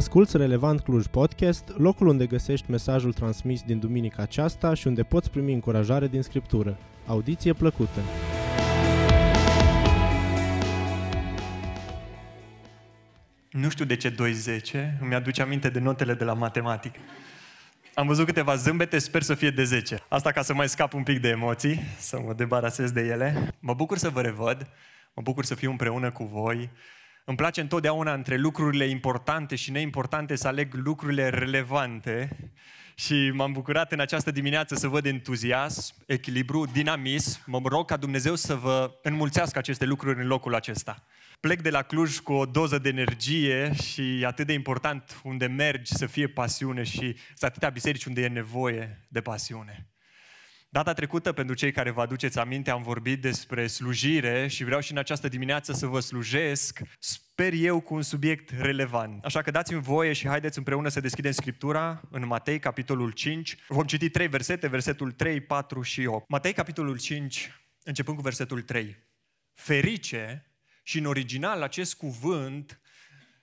Asculți Relevant Cluj Podcast, locul unde găsești mesajul transmis din duminica aceasta și unde poți primi încurajare din Scriptură. Audiție plăcută! Nu știu de ce 2-10, îmi aduce aminte de notele de la matematică. Am văzut câteva zâmbete, sper să fie de 10. Asta ca să mai scap un pic de emoții, să mă debarasez de ele. Mă bucur să vă revăd, mă bucur să fiu împreună cu voi. Îmi place întotdeauna între lucrurile importante și neimportante să aleg lucrurile relevante și m-am bucurat în această dimineață să văd entuziasm, echilibru, dinamism. Mă rog ca Dumnezeu să vă înmulțească aceste lucruri în locul acesta. Plec de la Cluj cu o doză de energie și atât de important unde mergi să fie pasiune și sunt atâtea biserici unde e nevoie de pasiune. Data trecută, pentru cei care vă aduceți aminte, am vorbit despre slujire și vreau și în această dimineață să vă slujesc, sper eu, cu un subiect relevant. Așa că dați-mi voie și haideți împreună să deschidem Scriptura în Matei, capitolul 5. Vom citi trei versete, versetul 3, 4 și 8. Matei, capitolul 5, începând cu versetul 3. Ferice, și în original acest cuvânt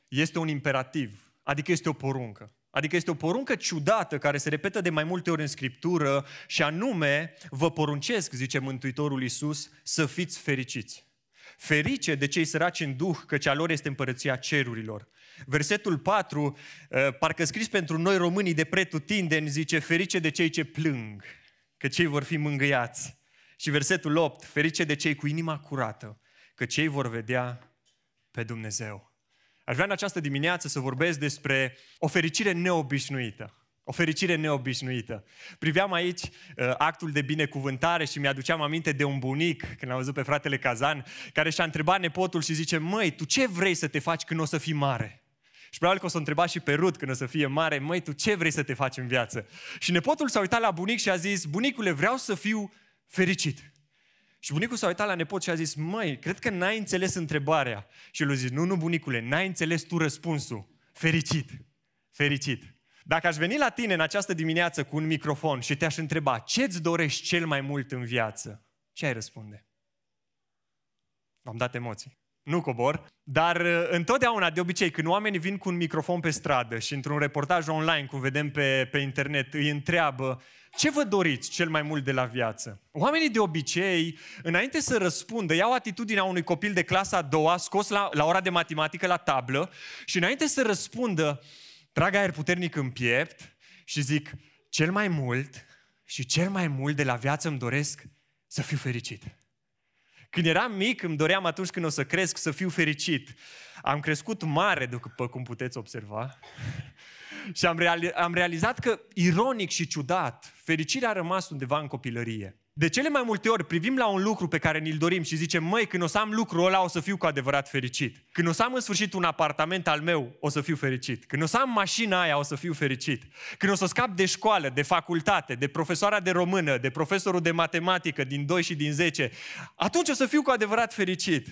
este un imperativ, adică este o poruncă. Adică este o poruncă ciudată care se repetă de mai multe ori în Scriptură și anume, vă poruncesc, zice Mântuitorul Iisus, să fiți fericiți. Ferice de cei săraci în duh, căci a lor este împărăția cerurilor. Versetul 4, uh, parcă scris pentru noi românii de pretutindeni, zice, ferice de cei ce plâng, că cei vor fi mângâiați. Și versetul 8, ferice de cei cu inima curată, că cei vor vedea pe Dumnezeu. Aș vrea în această dimineață să vorbesc despre o fericire neobișnuită. O fericire neobișnuită. Priveam aici uh, actul de binecuvântare și mi-aduceam aminte de un bunic, când am văzut pe fratele Cazan, care și-a întrebat nepotul și zice, măi, tu ce vrei să te faci când o să fii mare? Și probabil că o să o întreba și pe Rut când o să fie mare, măi, tu ce vrei să te faci în viață? Și nepotul s-a uitat la bunic și a zis, bunicule, vreau să fiu fericit. Și bunicul s-a uitat la nepot și a zis, măi, cred că n-ai înțeles întrebarea. Și el a zis, nu, nu, bunicule, n-ai înțeles tu răspunsul. Fericit, fericit. Dacă aș veni la tine în această dimineață cu un microfon și te-aș întreba, ce-ți dorești cel mai mult în viață? Ce ai răspunde? Am dat emoții. Nu cobor, dar uh, întotdeauna, de obicei, când oamenii vin cu un microfon pe stradă și într-un reportaj online, cum vedem pe, pe internet, îi întreabă ce vă doriți cel mai mult de la viață? Oamenii de obicei, înainte să răspundă, iau atitudinea unui copil de clasa a doua, scos la, la ora de matematică la tablă și înainte să răspundă, trag aer puternic în piept și zic, cel mai mult și cel mai mult de la viață îmi doresc să fiu fericit. Când eram mic, îmi doream atunci când o să cresc să fiu fericit. Am crescut mare, după cum puteți observa. și am, reali- am realizat că, ironic și ciudat, fericirea a rămas undeva în copilărie. De cele mai multe ori privim la un lucru pe care ni-l dorim și zicem, măi, când o să am lucrul ăla, o să fiu cu adevărat fericit. Când o să am în sfârșit un apartament al meu, o să fiu fericit. Când o să am mașina aia, o să fiu fericit. Când o să scap de școală, de facultate, de profesoara de română, de profesorul de matematică din 2 și din 10, atunci o să fiu cu adevărat fericit.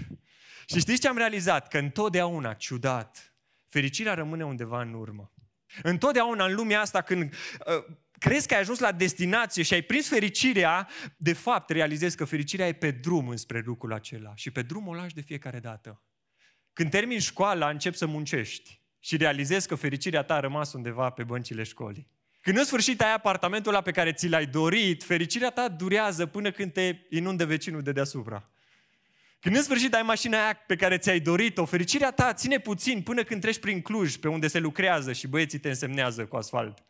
Și știți ce am realizat? Că întotdeauna, ciudat, fericirea rămâne undeva în urmă. Întotdeauna în lumea asta, când uh, crezi că ai ajuns la destinație și ai prins fericirea, de fapt realizezi că fericirea e pe drum înspre lucrul acela și pe drum o lași de fiecare dată. Când termini școala, începi să muncești și realizezi că fericirea ta a rămas undeva pe băncile școlii. Când în sfârșit ai apartamentul ăla pe care ți l-ai dorit, fericirea ta durează până când te inunde vecinul de deasupra. Când în sfârșit ai mașina aia pe care ți-ai dorit-o, fericirea ta ține puțin până când treci prin Cluj, pe unde se lucrează și băieții te însemnează cu asfalt.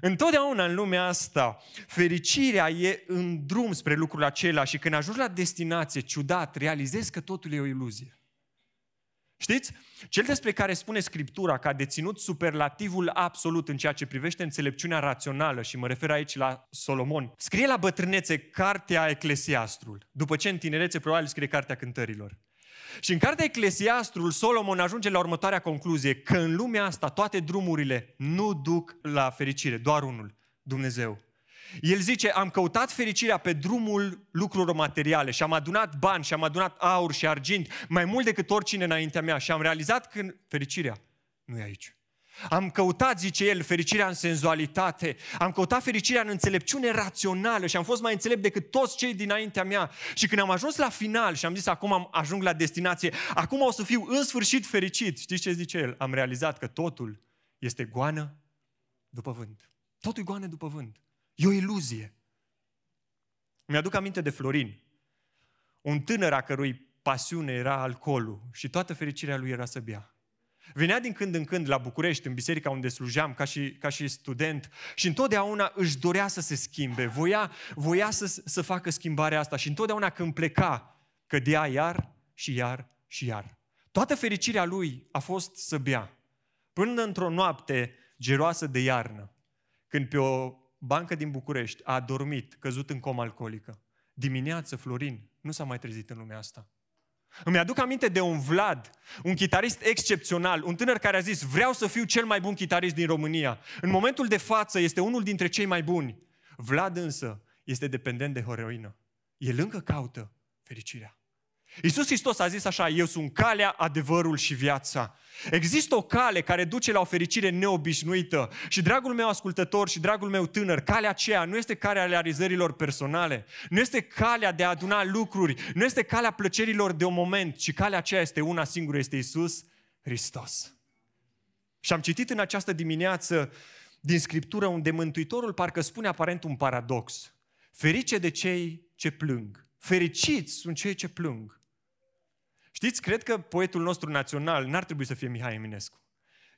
Întotdeauna în lumea asta, fericirea e în drum spre lucrul acela și când ajungi la destinație, ciudat, realizezi că totul e o iluzie. Știți? Cel despre care spune Scriptura că a deținut superlativul absolut în ceea ce privește înțelepciunea rațională, și mă refer aici la Solomon, scrie la bătrânețe cartea Eclesiastrul, după ce în tinerețe probabil scrie cartea cântărilor. Și în cartea Eclesiastrul, Solomon ajunge la următoarea concluzie, că în lumea asta toate drumurile nu duc la fericire, doar unul, Dumnezeu. El zice, am căutat fericirea pe drumul lucrurilor materiale și am adunat bani și am adunat aur și argint mai mult decât oricine înaintea mea și am realizat că fericirea nu e aici. Am căutat, zice el, fericirea în senzualitate. Am căutat fericirea în înțelepciune rațională și am fost mai înțelept decât toți cei dinaintea mea. Și când am ajuns la final și am zis, acum am ajung la destinație, acum o să fiu în sfârșit fericit. Știți ce zice el? Am realizat că totul este goană după vânt. Totul e goană după vânt. E o iluzie. Mi-aduc aminte de Florin, un tânăr a cărui pasiune era alcoolul și toată fericirea lui era să bea. Venea din când în când la București, în biserica unde slujeam ca și, ca și student și întotdeauna își dorea să se schimbe, voia, voia să, să facă schimbarea asta și întotdeauna când pleca, cădea iar și iar și iar. Toată fericirea lui a fost să bea. Până într-o noapte geroasă de iarnă, când pe o bancă din București a dormit, căzut în comă alcoolică. Dimineață, Florin nu s-a mai trezit în lumea asta. Îmi aduc aminte de un Vlad, un chitarist excepțional, un tânăr care a zis, vreau să fiu cel mai bun chitarist din România. În momentul de față este unul dintre cei mai buni. Vlad însă este dependent de heroină. El încă caută fericirea. Iisus Hristos a zis așa, eu sunt calea, adevărul și viața. Există o cale care duce la o fericire neobișnuită. Și dragul meu ascultător și dragul meu tânăr, calea aceea nu este calea realizărilor personale, nu este calea de a aduna lucruri, nu este calea plăcerilor de un moment, ci calea aceea este una singură, este Iisus Hristos. Și am citit în această dimineață din Scriptură unde Mântuitorul parcă spune aparent un paradox. Ferice de cei ce plâng. Fericiți sunt cei ce plâng. Știți, cred că poetul nostru național n-ar trebui să fie Mihai Eminescu,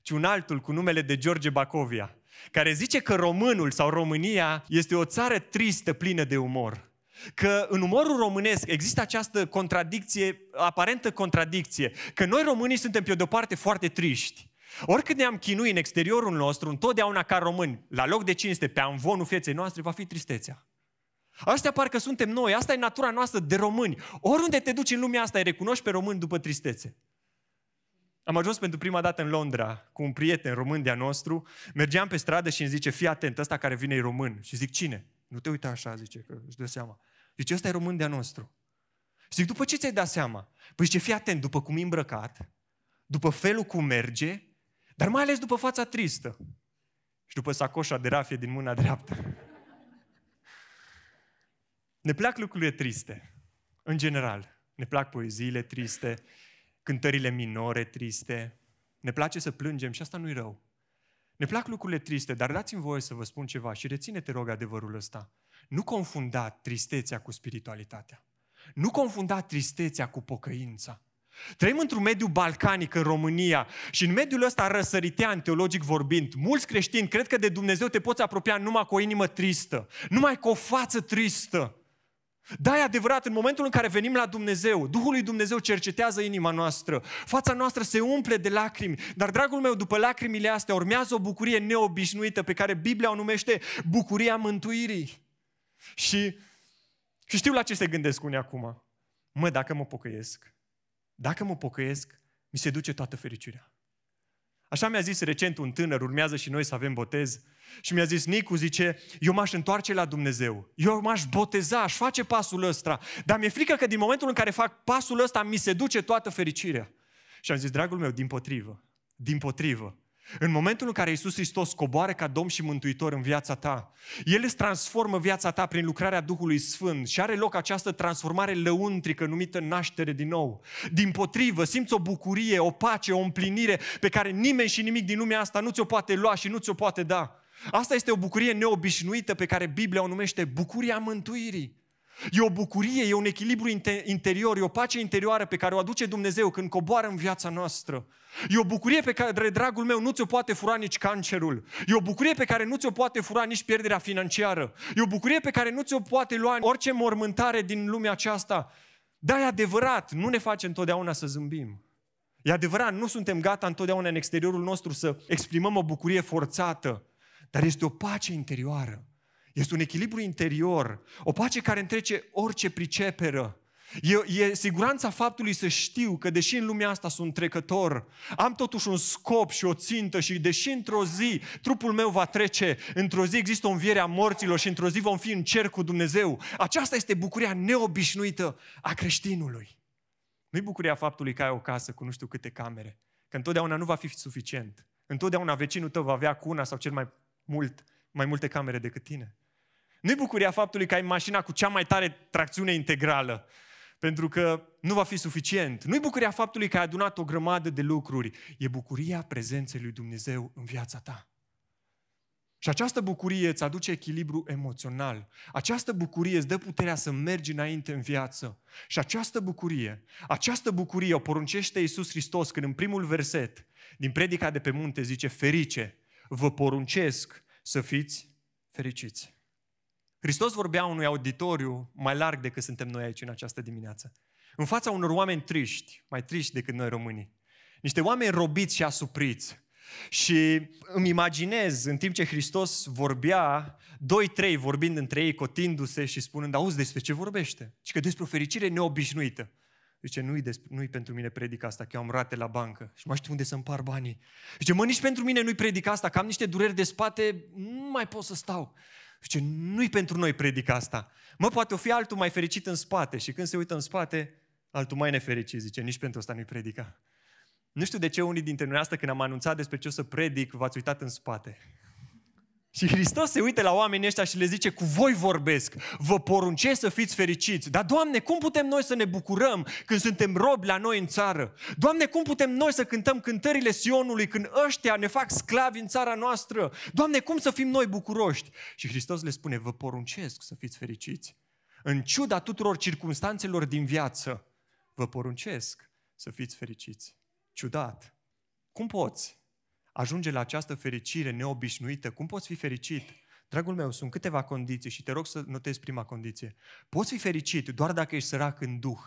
ci un altul cu numele de George Bacovia, care zice că românul sau România este o țară tristă, plină de umor. Că în umorul românesc există această contradicție, aparentă contradicție, că noi românii suntem pe de o parte foarte triști, Oricât ne-am chinuit în exteriorul nostru, întotdeauna ca români, la loc de cinste, pe amvonul fieței noastre, va fi tristețea. Astea parcă suntem noi, asta e natura noastră de români. Oriunde te duci în lumea asta, îi recunoști pe români după tristețe. Am ajuns pentru prima dată în Londra cu un prieten român de-a nostru. Mergeam pe stradă și îmi zice, fii atent, ăsta care vine e român. Și zic, cine? Nu te uita așa, zice, că își dă seama. Zice, ăsta e român de-a nostru. Și zic, după ce ți-ai dat seama? Păi zice, fii atent, după cum e îmbrăcat, după felul cum merge, dar mai ales după fața tristă. Și după sacoșa de rafie din mâna dreaptă. Ne plac lucrurile triste, în general. Ne plac poeziile triste, cântările minore triste. Ne place să plângem și asta nu-i rău. Ne plac lucrurile triste, dar dați-mi voie să vă spun ceva și reține, te rog, adevărul ăsta. Nu confunda tristețea cu spiritualitatea. Nu confunda tristețea cu pocăința. Trăim într-un mediu balcanic în România și în mediul ăsta răsăritean, teologic vorbind, mulți creștini cred că de Dumnezeu te poți apropia numai cu o inimă tristă, numai cu o față tristă. Da, e adevărat, în momentul în care venim la Dumnezeu, Duhul lui Dumnezeu cercetează inima noastră, fața noastră se umple de lacrimi, dar, dragul meu, după lacrimile astea urmează o bucurie neobișnuită pe care Biblia o numește bucuria mântuirii. Și, și știu la ce se gândesc unii acum. Mă, dacă mă pocăiesc, dacă mă pocăiesc, mi se duce toată fericirea. Așa mi-a zis recent un tânăr, urmează și noi să avem botez, și mi-a zis, Nicu, zice, eu m-aș întoarce la Dumnezeu. Eu m-aș boteza, aș face pasul ăsta. Dar mi-e frică că din momentul în care fac pasul ăsta, mi se duce toată fericirea. Și am zis, dragul meu, din potrivă, din potrivă. În momentul în care Iisus Hristos coboară ca Domn și Mântuitor în viața ta, El îți transformă viața ta prin lucrarea Duhului Sfânt și are loc această transformare lăuntrică numită naștere din nou. Din potrivă, simți o bucurie, o pace, o împlinire pe care nimeni și nimic din lumea asta nu ți-o poate lua și nu ți-o poate da. Asta este o bucurie neobișnuită pe care Biblia o numește bucuria mântuirii. E o bucurie, e un echilibru interior, e o pace interioară pe care o aduce Dumnezeu când coboară în viața noastră. E o bucurie pe care, dragul meu, nu ți-o poate fura nici cancerul. E o bucurie pe care nu ți-o poate fura nici pierderea financiară. E o bucurie pe care nu ți-o poate lua orice mormântare din lumea aceasta. Da, e adevărat, nu ne face întotdeauna să zâmbim. E adevărat, nu suntem gata întotdeauna în exteriorul nostru să exprimăm o bucurie forțată. Dar este o pace interioară. Este un echilibru interior. O pace care întrece orice priceperă. E, e siguranța faptului să știu că deși în lumea asta sunt trecător, am totuși un scop și o țintă și deși într-o zi trupul meu va trece, într-o zi există o înviere a morților și într-o zi vom fi în cer cu Dumnezeu. Aceasta este bucuria neobișnuită a creștinului. Nu-i bucuria faptului că ai o casă cu nu știu câte camere, că întotdeauna nu va fi suficient. Întotdeauna vecinul tău va avea cu una sau cel mai mult, mai multe camere decât tine. Nu-i bucuria faptului că ai mașina cu cea mai tare tracțiune integrală, pentru că nu va fi suficient. Nu-i bucuria faptului că ai adunat o grămadă de lucruri. E bucuria prezenței lui Dumnezeu în viața ta. Și această bucurie îți aduce echilibru emoțional. Această bucurie îți dă puterea să mergi înainte în viață. Și această bucurie, această bucurie o poruncește Iisus Hristos când în primul verset din predica de pe munte zice ferice, vă poruncesc să fiți fericiți. Hristos vorbea unui auditoriu mai larg decât suntem noi aici în această dimineață. În fața unor oameni triști, mai triști decât noi românii. Niște oameni robiți și asupriți. Și îmi imaginez, în timp ce Hristos vorbea, doi, trei vorbind între ei, cotindu-se și spunând, auzi despre ce vorbește? Și că despre o fericire neobișnuită. Zice, nu-i, despre, nu-i pentru mine predica asta, că eu am rate la bancă și nu mai știu unde să împar banii. Zice, mă, nici pentru mine nu-i predica asta, că am niște dureri de spate, nu mai pot să stau. Zice, nu-i pentru noi predica asta. Mă, poate o fi altul mai fericit în spate și când se uită în spate, altul mai nefericit. Zice, nici pentru asta nu-i predica. Nu știu de ce unii dintre noi asta când am anunțat despre ce o să predic, v-ați uitat în spate. Și Hristos se uită la oamenii ăștia și le zice, cu voi vorbesc, vă poruncesc să fiți fericiți. Dar, Doamne, cum putem noi să ne bucurăm când suntem robi la noi în țară? Doamne, cum putem noi să cântăm cântările Sionului când ăștia ne fac sclavi în țara noastră? Doamne, cum să fim noi bucuroști? Și Hristos le spune, vă poruncesc să fiți fericiți. În ciuda tuturor circunstanțelor din viață, vă poruncesc să fiți fericiți. Ciudat. Cum poți? Ajunge la această fericire neobișnuită, cum poți fi fericit? Dragul meu, sunt câteva condiții și te rog să notezi prima condiție. Poți fi fericit doar dacă ești sărac în duh.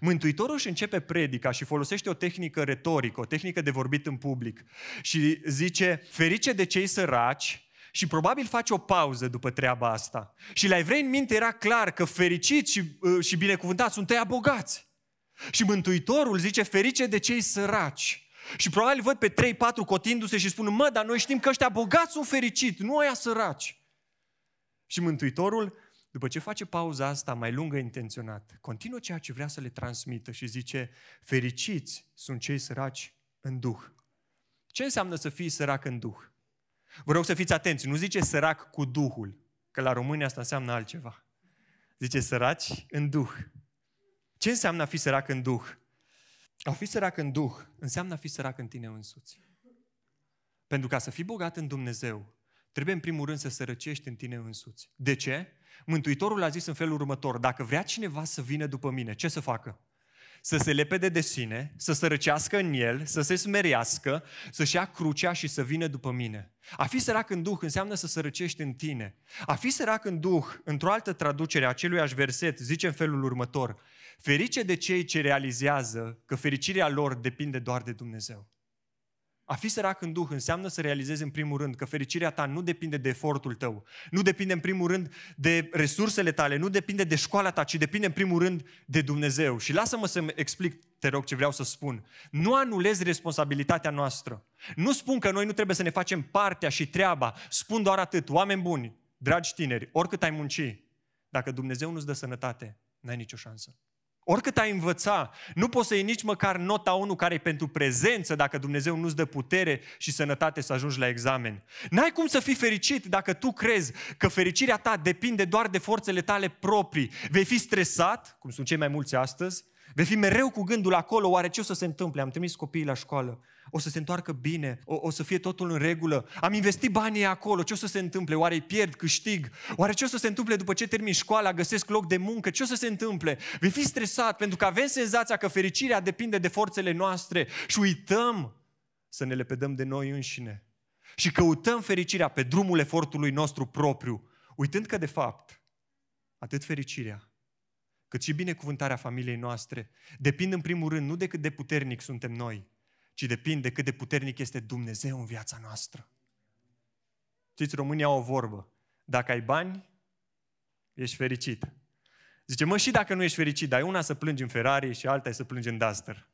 Mântuitorul își începe predica și folosește o tehnică retorică, o tehnică de vorbit în public și zice, ferice de cei săraci, și probabil face o pauză după treaba asta. Și la evrei în minte era clar că fericiți și, uh, și binecuvântați sunt ei bogați. Și Mântuitorul zice, ferice de cei săraci. Și probabil văd pe 3-4 cotindu-se și spun, mă, dar noi știm că ăștia bogați sunt fericiți, nu aia săraci. Și Mântuitorul, după ce face pauza asta mai lungă intenționat, continuă ceea ce vrea să le transmită și zice, fericiți sunt cei săraci în Duh. Ce înseamnă să fii sărac în Duh? Vă rog să fiți atenți, nu zice sărac cu Duhul, că la România asta înseamnă altceva. Zice săraci în Duh. Ce înseamnă a fi sărac în Duh? A fi sărac în Duh înseamnă a fi sărac în tine însuți. Pentru ca să fii bogat în Dumnezeu, trebuie în primul rând să sărăcești în tine însuți. De ce? Mântuitorul a zis în felul următor, dacă vrea cineva să vină după mine, ce să facă? Să se lepede de sine, să sărăcească în el, să se smerească, să-și ia crucea și să vină după mine. A fi sărac în Duh înseamnă să sărăcești în tine. A fi sărac în Duh, într-o altă traducere a acelui verset, zice în felul următor, Ferice de cei ce realizează că fericirea lor depinde doar de Dumnezeu. A fi sărac în Duh înseamnă să realizezi în primul rând că fericirea ta nu depinde de efortul tău, nu depinde în primul rând de resursele tale, nu depinde de școala ta, ci depinde în primul rând de Dumnezeu. Și lasă-mă să-mi explic, te rog, ce vreau să spun. Nu anulez responsabilitatea noastră. Nu spun că noi nu trebuie să ne facem partea și treaba. Spun doar atât, oameni buni, dragi tineri, oricât ai munci, dacă Dumnezeu nu-ți dă sănătate, n-ai nicio șansă. Oricât ai învăța, nu poți să iei nici măcar nota 1 care e pentru prezență dacă Dumnezeu nu-ți dă putere și sănătate să ajungi la examen. N-ai cum să fii fericit dacă tu crezi că fericirea ta depinde doar de forțele tale proprii. Vei fi stresat, cum sunt cei mai mulți astăzi, Vei fi mereu cu gândul acolo, oare ce o să se întâmple? Am trimis copiii la școală, o să se întoarcă bine, o, o să fie totul în regulă. Am investit banii acolo, ce o să se întâmple? Oare îi pierd, câștig? Oare ce o să se întâmple după ce termin școala, găsesc loc de muncă? Ce o să se întâmple? Vei fi stresat pentru că avem senzația că fericirea depinde de forțele noastre și uităm să ne lepedăm de noi înșine. Și căutăm fericirea pe drumul efortului nostru propriu, uitând că de fapt atât fericirea cât și binecuvântarea familiei noastre, depind în primul rând nu de cât de puternic suntem noi, ci depind de cât de puternic este Dumnezeu în viața noastră. Știți, România au o vorbă. Dacă ai bani, ești fericit. Zice, mă, și dacă nu ești fericit, dar una să plângi în Ferrari și alta e să plângi în Duster.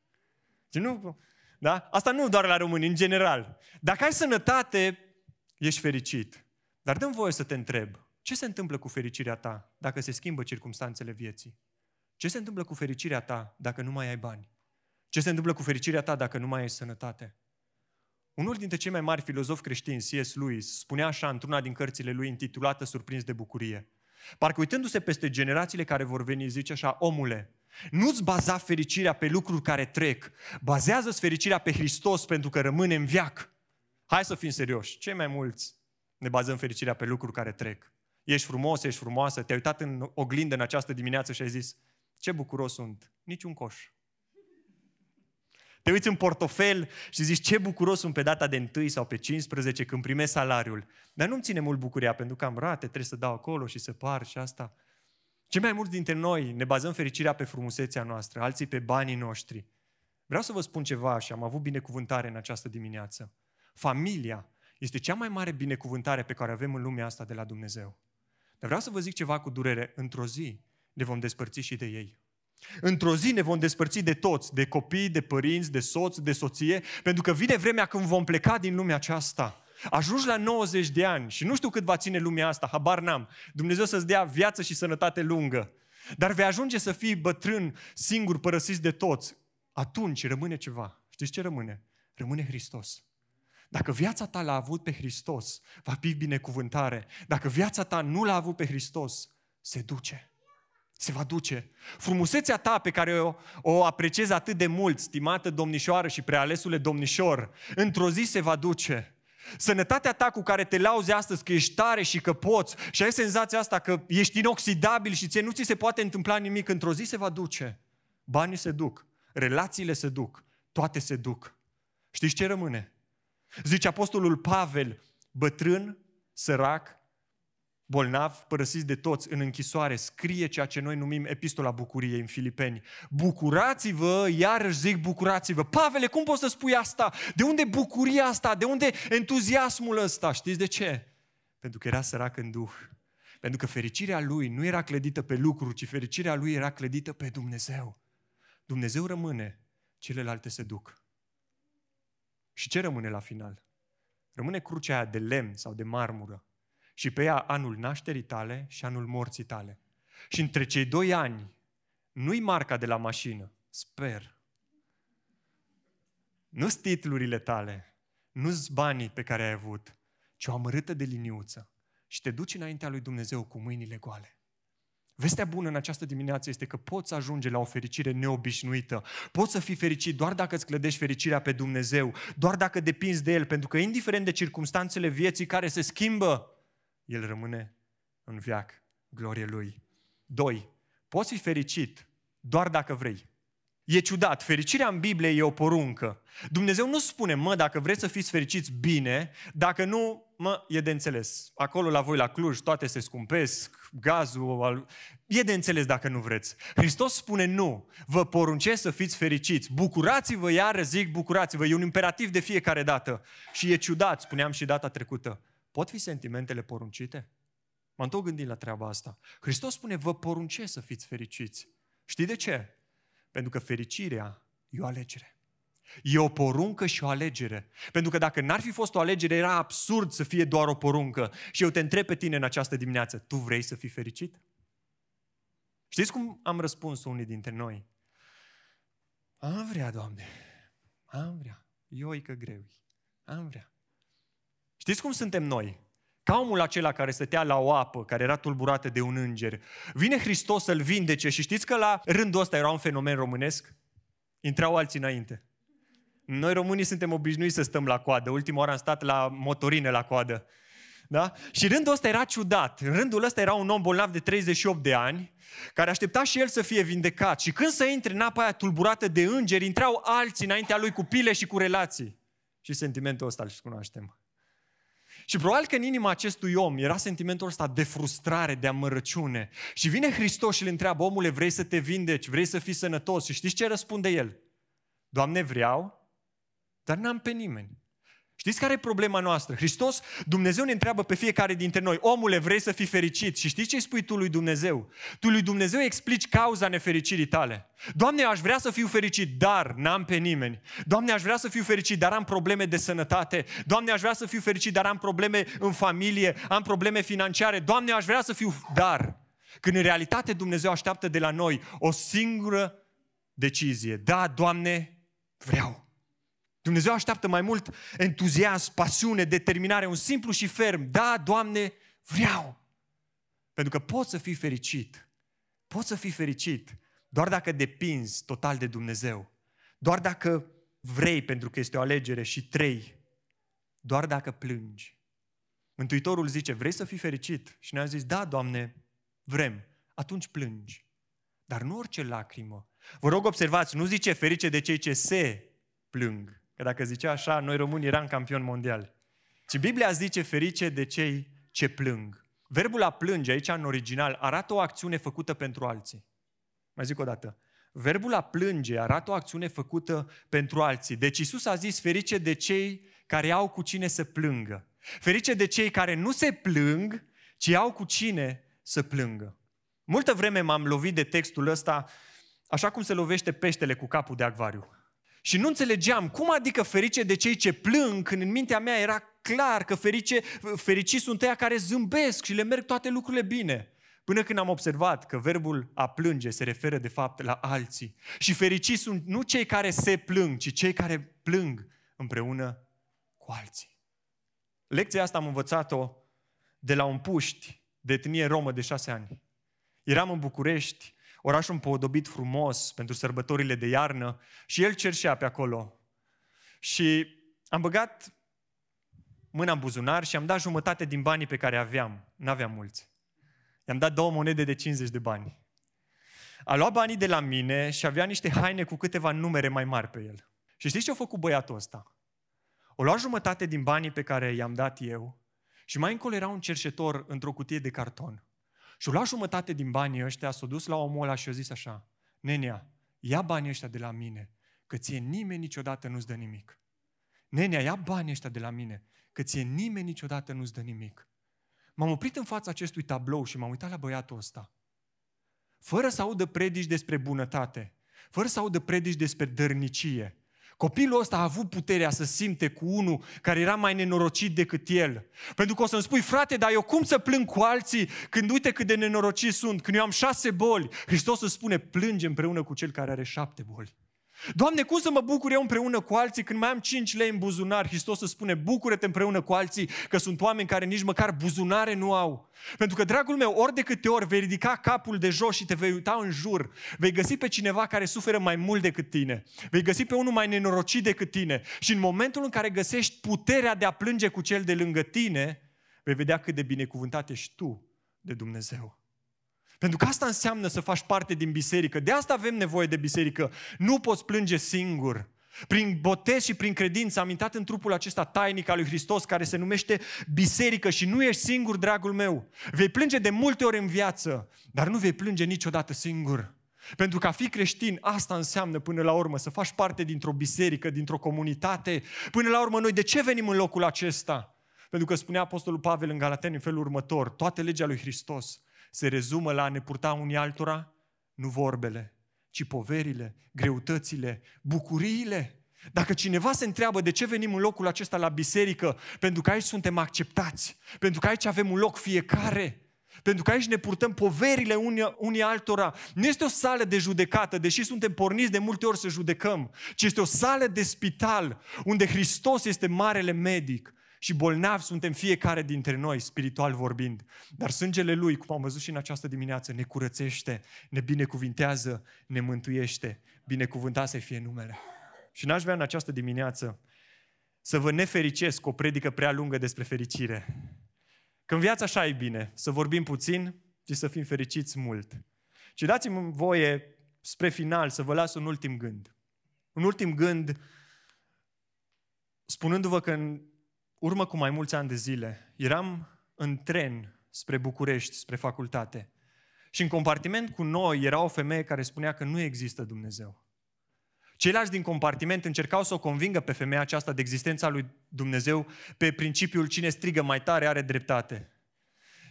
Zice, nu, da? Asta nu doar la români, în general. Dacă ai sănătate, ești fericit. Dar dăm voie să te întreb, ce se întâmplă cu fericirea ta dacă se schimbă circumstanțele vieții? Ce se întâmplă cu fericirea ta dacă nu mai ai bani? Ce se întâmplă cu fericirea ta dacă nu mai ai sănătate? Unul dintre cei mai mari filozofi creștini, C.S. Lewis, spunea așa într-una din cărțile lui intitulată Surprins de bucurie. Parcă uitându-se peste generațiile care vor veni, zice așa, omule, nu-ți baza fericirea pe lucruri care trec, bazează-ți fericirea pe Hristos pentru că rămâne în viac. Hai să fim serioși, cei mai mulți ne bazăm fericirea pe lucruri care trec. Ești frumos, ești frumoasă, te-ai uitat în oglindă în această dimineață și ai zis, ce bucuros sunt, niciun coș. Te uiți în portofel și zici ce bucuros sunt pe data de 1 sau pe 15 când primesc salariul. Dar nu-mi ține mult bucuria pentru că am rate, trebuie să dau acolo și să par și asta. Cei mai mulți dintre noi ne bazăm fericirea pe frumusețea noastră, alții pe banii noștri. Vreau să vă spun ceva și am avut binecuvântare în această dimineață. Familia este cea mai mare binecuvântare pe care o avem în lumea asta de la Dumnezeu. Dar vreau să vă zic ceva cu durere. Într-o zi ne vom despărți și de ei. Într-o zi ne vom despărți de toți, de copii, de părinți, de soți, de soție, pentru că vine vremea când vom pleca din lumea aceasta. Ajungi la 90 de ani și nu știu cât va ține lumea asta, habar n-am. Dumnezeu să-ți dea viață și sănătate lungă. Dar vei ajunge să fii bătrân, singur, părăsit de toți. Atunci rămâne ceva. Știți ce rămâne? Rămâne Hristos. Dacă viața ta l-a avut pe Hristos, va fi binecuvântare. Dacă viața ta nu l-a avut pe Hristos, se duce. Se va duce. Frumusețea ta pe care o, o apreciezi atât de mult, stimată domnișoară și prealesule domnișor, într-o zi se va duce. Sănătatea ta cu care te lauzi astăzi că ești tare și că poți și ai senzația asta că ești inoxidabil și ție nu ți se poate întâmpla nimic, într-o zi se va duce. Banii se duc, relațiile se duc, toate se duc. Știți ce rămâne? Zice Apostolul Pavel, bătrân, sărac, bolnav, părăsiți de toți în închisoare, scrie ceea ce noi numim epistola bucuriei în Filipeni. Bucurați-vă, iarăși zic bucurați-vă. Pavele, cum poți să spui asta? De unde bucuria asta? De unde entuziasmul ăsta? Știți de ce? Pentru că era sărac în duh. Pentru că fericirea lui nu era clădită pe lucruri, ci fericirea lui era clădită pe Dumnezeu. Dumnezeu rămâne, celelalte se duc. Și ce rămâne la final? Rămâne crucea aia de lemn sau de marmură și pe ea anul nașterii tale și anul morții tale. Și între cei doi ani, nu-i marca de la mașină, sper. Nu titlurile tale, nu banii pe care ai avut, ci o amărâtă de liniuță. Și te duci înaintea lui Dumnezeu cu mâinile goale. Vestea bună în această dimineață este că poți ajunge la o fericire neobișnuită. Poți să fii fericit doar dacă îți clădești fericirea pe Dumnezeu, doar dacă depinzi de El, pentru că indiferent de circumstanțele vieții care se schimbă, El rămâne în viac, glorie Lui. Doi, poți fi fericit doar dacă vrei. E ciudat, fericirea în Biblie e o poruncă. Dumnezeu nu spune, mă, dacă vreți să fiți fericiți, bine, dacă nu, mă, e de înțeles. Acolo la voi la Cluj toate se scumpesc, gazul, e de înțeles dacă nu vreți. Hristos spune nu, vă poruncesc să fiți fericiți, bucurați-vă, iară zic bucurați-vă, e un imperativ de fiecare dată. Și e ciudat, spuneam și data trecută, pot fi sentimentele poruncite? M-am tot gândit la treaba asta. Hristos spune, vă poruncesc să fiți fericiți. Știi de ce? Pentru că fericirea e o alegere. E o poruncă și o alegere. Pentru că dacă n-ar fi fost o alegere, era absurd să fie doar o poruncă. Și eu te întreb pe tine în această dimineață, tu vrei să fii fericit? Știți cum am răspuns unii dintre noi? Am vrea, Doamne, am vrea. Ioică greu Am vrea. Știți cum suntem noi? Ca omul acela care stătea la o apă, care era tulburată de un înger. Vine Hristos să-l vindece și știți că la rândul ăsta era un fenomen românesc? Intrau alții înainte. Noi românii suntem obișnuiți să stăm la coadă. Ultima oară am stat la motorine la coadă. Da? Și rândul ăsta era ciudat. În rândul ăsta era un om bolnav de 38 de ani, care aștepta și el să fie vindecat. Și când să intre în apa aia tulburată de îngeri, intrau alții înaintea lui cu pile și cu relații. Și sentimentul ăsta îl cunoaștem. Și probabil că în inima acestui om era sentimentul ăsta de frustrare, de amărăciune. Și vine Hristos și îl întreabă, omule, vrei să te vindeci, vrei să fii sănătos? Și știți ce răspunde el? Doamne, vreau, dar n-am pe nimeni. Știți care e problema noastră? Hristos, Dumnezeu ne întreabă pe fiecare dintre noi, omule, vrei să fii fericit? Și știți ce îi spui tu lui Dumnezeu? Tu lui Dumnezeu explici cauza nefericirii tale. Doamne, aș vrea să fiu fericit, dar n-am pe nimeni. Doamne, aș vrea să fiu fericit, dar am probleme de sănătate. Doamne, aș vrea să fiu fericit, dar am probleme în familie, am probleme financiare. Doamne, aș vrea să fiu, dar... Când în realitate Dumnezeu așteaptă de la noi o singură decizie. Da, Doamne, vreau. Dumnezeu așteaptă mai mult entuziasm, pasiune, determinare, un simplu și ferm. Da, Doamne, vreau. Pentru că poți să fii fericit. Poți să fii fericit doar dacă depinzi total de Dumnezeu. Doar dacă vrei, pentru că este o alegere. Și trei, doar dacă plângi. Mântuitorul zice, vrei să fii fericit? Și ne-a zis, da, Doamne, vrem. Atunci plângi. Dar nu orice lacrimă. Vă rog, observați, nu zice ferice de cei ce se plâng. Că dacă zicea așa, noi români eram campion mondial. Ci Biblia zice ferice de cei ce plâng. Verbul a plânge aici în original arată o acțiune făcută pentru alții. Mai zic o dată. Verbul a plânge arată o acțiune făcută pentru alții. Deci Isus a zis ferice de cei care au cu cine să plângă. Ferice de cei care nu se plâng, ci au cu cine să plângă. Multă vreme m-am lovit de textul ăsta așa cum se lovește peștele cu capul de acvariu. Și nu înțelegeam cum adică ferice de cei ce plâng, când în mintea mea era clar că ferice, fericiți sunt ăia care zâmbesc și le merg toate lucrurile bine. Până când am observat că verbul a plânge se referă de fapt la alții. Și fericiți sunt nu cei care se plâng, ci cei care plâng împreună cu alții. Lecția asta am învățat-o de la un puști de etnie romă de șase ani. Eram în București, orașul împodobit frumos pentru sărbătorile de iarnă și el cerșea pe acolo. Și am băgat mâna în buzunar și am dat jumătate din banii pe care aveam. N-aveam mulți. I-am dat două monede de 50 de bani. A luat banii de la mine și avea niște haine cu câteva numere mai mari pe el. Și știți ce a făcut băiatul ăsta? O luat jumătate din banii pe care i-am dat eu și mai încolo era un cerșetor într-o cutie de carton. Și o luat jumătate din banii ăștia, s-a dus la omul ăla și a zis așa, Nenea, ia banii ăștia de la mine, că ție nimeni niciodată nu-ți dă nimic. Nenea, ia banii ăștia de la mine, că ție nimeni niciodată nu-ți dă nimic. M-am oprit în fața acestui tablou și m-am uitat la băiatul ăsta. Fără să audă predici despre bunătate, fără să audă predici despre dărnicie, Copilul ăsta a avut puterea să simte cu unul care era mai nenorocit decât el. Pentru că o să-mi spui, frate, dar eu cum să plâng cu alții când uite cât de nenorocit sunt? Când eu am șase boli, Hristos îți spune, plânge împreună cu cel care are șapte boli. Doamne, cum să mă bucur eu împreună cu alții când mai am 5 lei în buzunar? Hristos să spune, bucură-te împreună cu alții, că sunt oameni care nici măcar buzunare nu au. Pentru că, dragul meu, ori de câte ori vei ridica capul de jos și te vei uita în jur, vei găsi pe cineva care suferă mai mult decât tine. Vei găsi pe unul mai nenorocit decât tine. Și în momentul în care găsești puterea de a plânge cu cel de lângă tine, vei vedea cât de binecuvântat ești tu de Dumnezeu. Pentru că asta înseamnă să faci parte din biserică. De asta avem nevoie de biserică. Nu poți plânge singur. Prin botez și prin credință am intrat în trupul acesta tainic al lui Hristos care se numește biserică și nu ești singur, dragul meu. Vei plânge de multe ori în viață, dar nu vei plânge niciodată singur. Pentru că a fi creștin, asta înseamnă până la urmă să faci parte dintr-o biserică, dintr-o comunitate. Până la urmă noi de ce venim în locul acesta? Pentru că spunea Apostolul Pavel în Galateni în felul următor, toată legea lui Hristos se rezumă la a ne purta unii altora, nu vorbele, ci poverile, greutățile, bucuriile. Dacă cineva se întreabă de ce venim în locul acesta la biserică, pentru că aici suntem acceptați, pentru că aici avem un loc fiecare, pentru că aici ne purtăm poverile unii, unii altora. Nu este o sală de judecată, deși suntem porniți de multe ori să judecăm, ci este o sală de spital, unde Hristos este marele medic și bolnavi suntem fiecare dintre noi, spiritual vorbind. Dar sângele Lui, cum am văzut și în această dimineață, ne curățește, ne binecuvintează, ne mântuiește. Binecuvântat să fie numele. Și n-aș vrea în această dimineață să vă nefericesc cu o predică prea lungă despre fericire. Că în viața așa e bine, să vorbim puțin și să fim fericiți mult. Și dați-mi voie, spre final, să vă las un ultim gând. Un ultim gând spunându-vă că în urmă cu mai mulți ani de zile, eram în tren spre București, spre facultate. Și în compartiment cu noi era o femeie care spunea că nu există Dumnezeu. Ceilalți din compartiment încercau să o convingă pe femeia aceasta de existența lui Dumnezeu pe principiul cine strigă mai tare are dreptate.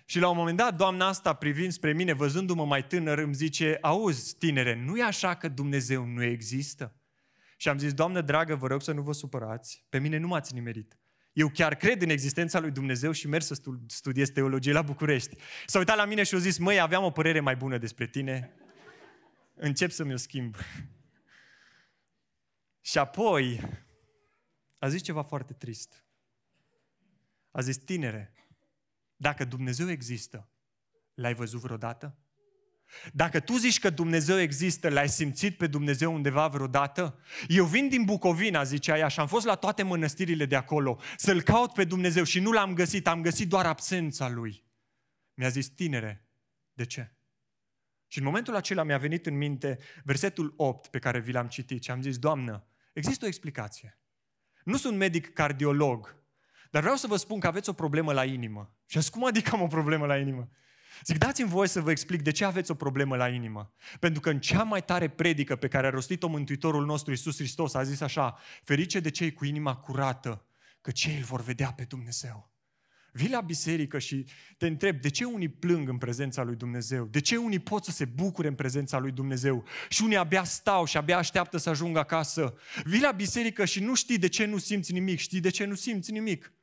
Și la un moment dat, doamna asta, privind spre mine, văzându-mă mai tânăr, îmi zice, auzi, tinere, nu e așa că Dumnezeu nu există? Și am zis, doamnă dragă, vă rog să nu vă supărați, pe mine nu m-ați nimerit. Eu chiar cred în existența lui Dumnezeu și merg să studiez teologie la București. S-a uitat la mine și a zis, măi, aveam o părere mai bună despre tine. Încep să mi-o schimb. și apoi a zis ceva foarte trist. A zis, tinere, dacă Dumnezeu există, l-ai văzut vreodată? Dacă tu zici că Dumnezeu există, l-ai simțit pe Dumnezeu undeva vreodată? Eu vin din Bucovina, zicea ea, și am fost la toate mănăstirile de acolo să-L caut pe Dumnezeu și nu l-am găsit, am găsit doar absența Lui. Mi-a zis, tinere, de ce? Și în momentul acela mi-a venit în minte versetul 8 pe care vi l-am citit și am zis, Doamnă, există o explicație. Nu sunt medic cardiolog, dar vreau să vă spun că aveți o problemă la inimă. Și azi, cum adică am o problemă la inimă? Zic, dați-mi voie să vă explic de ce aveți o problemă la inimă. Pentru că în cea mai tare predică pe care a rostit-o Mântuitorul nostru Iisus Hristos a zis așa, ferice de cei cu inima curată, că cei îl vor vedea pe Dumnezeu. Vii la biserică și te întreb de ce unii plâng în prezența lui Dumnezeu, de ce unii pot să se bucure în prezența lui Dumnezeu și unii abia stau și abia așteaptă să ajungă acasă. Vii la biserică și nu știi de ce nu simți nimic, știi de ce nu simți nimic.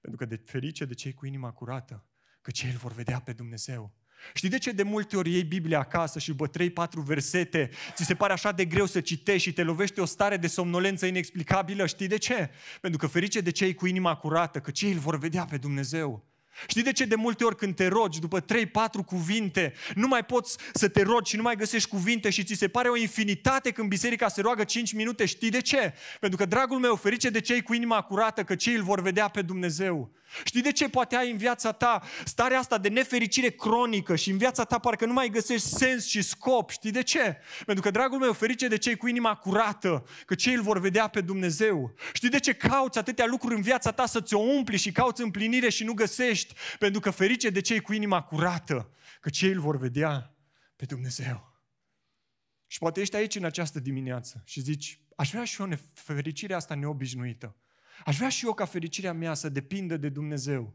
Pentru că de ferice de cei cu inima curată, că cei îl vor vedea pe Dumnezeu. Știi de ce de multe ori iei Biblia acasă și după 3-4 versete ți se pare așa de greu să citești și te lovește o stare de somnolență inexplicabilă? Știi de ce? Pentru că ferice de cei cu inima curată, că cei îl vor vedea pe Dumnezeu. Știi de ce de multe ori când te rogi, după 3-4 cuvinte, nu mai poți să te rogi și nu mai găsești cuvinte și ți se pare o infinitate când biserica se roagă 5 minute? Știi de ce? Pentru că, dragul meu, ferice de cei cu inima curată, că cei îl vor vedea pe Dumnezeu. Știi de ce poate ai în viața ta starea asta de nefericire cronică și în viața ta parcă nu mai găsești sens și scop? Știi de ce? Pentru că, dragul meu, ferice de cei cu inima curată, că cei îl vor vedea pe Dumnezeu. Știi de ce cauți atâtea lucruri în viața ta să ți-o umpli și cauți împlinire și nu găsești? Pentru că ferice de cei cu inima curată, că cei îl vor vedea pe Dumnezeu. Și poate ești aici în această dimineață și zici, aș vrea și eu fericirea asta neobișnuită. Aș vrea și eu ca fericirea mea să depindă de Dumnezeu.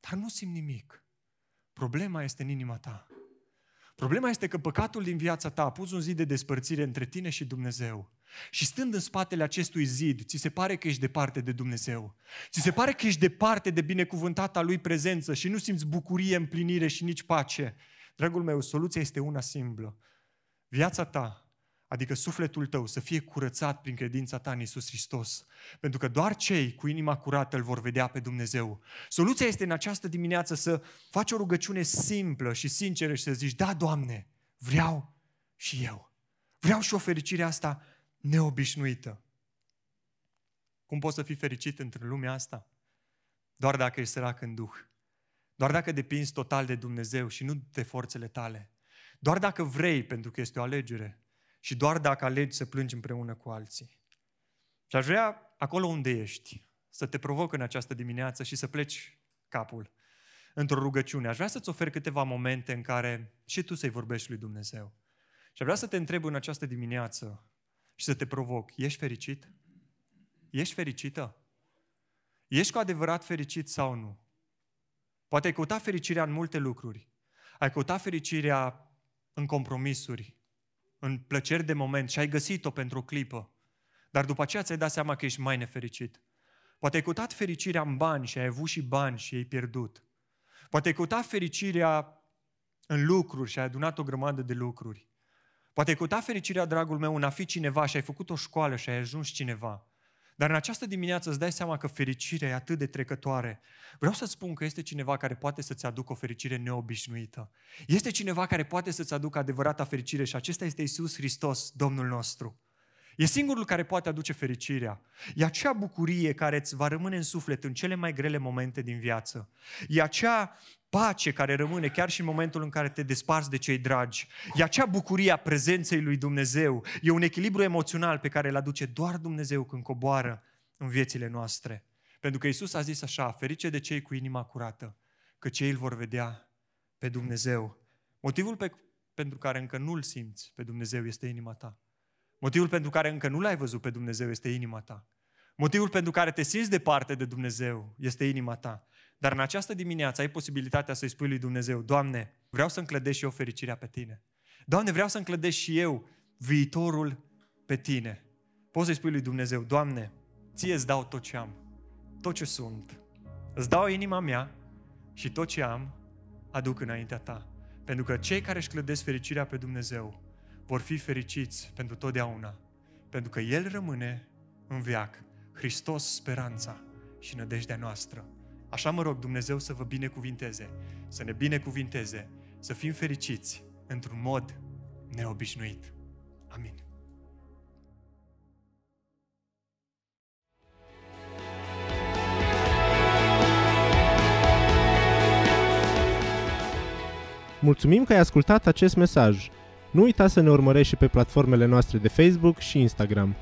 Dar nu simt nimic. Problema este în inima ta. Problema este că păcatul din viața ta a pus un zid de despărțire între tine și Dumnezeu. Și stând în spatele acestui zid, ți se pare că ești departe de Dumnezeu. Ți se pare că ești departe de binecuvântata Lui prezență și nu simți bucurie, împlinire și nici pace. Dragul meu, soluția este una simplă. Viața ta adică sufletul tău, să fie curățat prin credința ta în Isus Hristos. Pentru că doar cei cu inima curată îl vor vedea pe Dumnezeu. Soluția este în această dimineață să faci o rugăciune simplă și sinceră și să zici, da, Doamne, vreau și eu. Vreau și o fericire asta neobișnuită. Cum poți să fii fericit într lumea asta? Doar dacă ești sărac în Duh. Doar dacă depinzi total de Dumnezeu și nu de forțele tale. Doar dacă vrei, pentru că este o alegere și doar dacă alegi să plângi împreună cu alții. Și aș vrea, acolo unde ești, să te provoc în această dimineață și să pleci capul într-o rugăciune. Aș vrea să-ți ofer câteva momente în care și tu să-i vorbești lui Dumnezeu. Și aș vrea să te întreb în această dimineață și să te provoc. Ești fericit? Ești fericită? Ești cu adevărat fericit sau nu? Poate ai căutat fericirea în multe lucruri. Ai căutat fericirea în compromisuri, în plăceri de moment și ai găsit-o pentru o clipă, dar după aceea ți-ai dat seama că ești mai nefericit. Poate ai căutat fericirea în bani și ai avut și bani și ai pierdut. Poate ai căutat fericirea în lucruri și ai adunat o grămadă de lucruri. Poate ai căutat fericirea, dragul meu, în a fi cineva și ai făcut o școală și ai ajuns cineva. Dar în această dimineață îți dai seama că fericirea e atât de trecătoare. Vreau să spun că este cineva care poate să-ți aducă o fericire neobișnuită. Este cineva care poate să-ți aducă adevărata fericire și acesta este Isus Hristos, Domnul nostru. E singurul care poate aduce fericirea. E acea bucurie care îți va rămâne în suflet în cele mai grele momente din viață. E acea pace care rămâne chiar și în momentul în care te desparți de cei dragi. E acea bucurie a prezenței lui Dumnezeu. E un echilibru emoțional pe care îl aduce doar Dumnezeu când coboară în viețile noastre. Pentru că Isus a zis așa, ferice de cei cu inima curată, că cei îl vor vedea pe Dumnezeu. Motivul pe, pentru care încă nu-L simți pe Dumnezeu este inima ta. Motivul pentru care încă nu l-ai văzut pe Dumnezeu este inima ta. Motivul pentru care te simți departe de Dumnezeu este inima ta. Dar în această dimineață ai posibilitatea să-i spui lui Dumnezeu, Doamne, vreau să înclădesc și eu fericirea pe Tine. Doamne, vreau să înclădesc și eu viitorul pe Tine. Poți să-i spui lui Dumnezeu, Doamne, Ție îți dau tot ce am, tot ce sunt. Îți dau inima mea și tot ce am aduc înaintea Ta. Pentru că cei care își clădesc fericirea pe Dumnezeu vor fi fericiți pentru totdeauna. Pentru că El rămâne în viac Hristos speranța și nădejdea noastră. Așa mă rog Dumnezeu să vă binecuvinteze, să ne binecuvinteze, să fim fericiți într-un mod neobișnuit. Amin. Mulțumim că ai ascultat acest mesaj. Nu uita să ne urmărești și pe platformele noastre de Facebook și Instagram.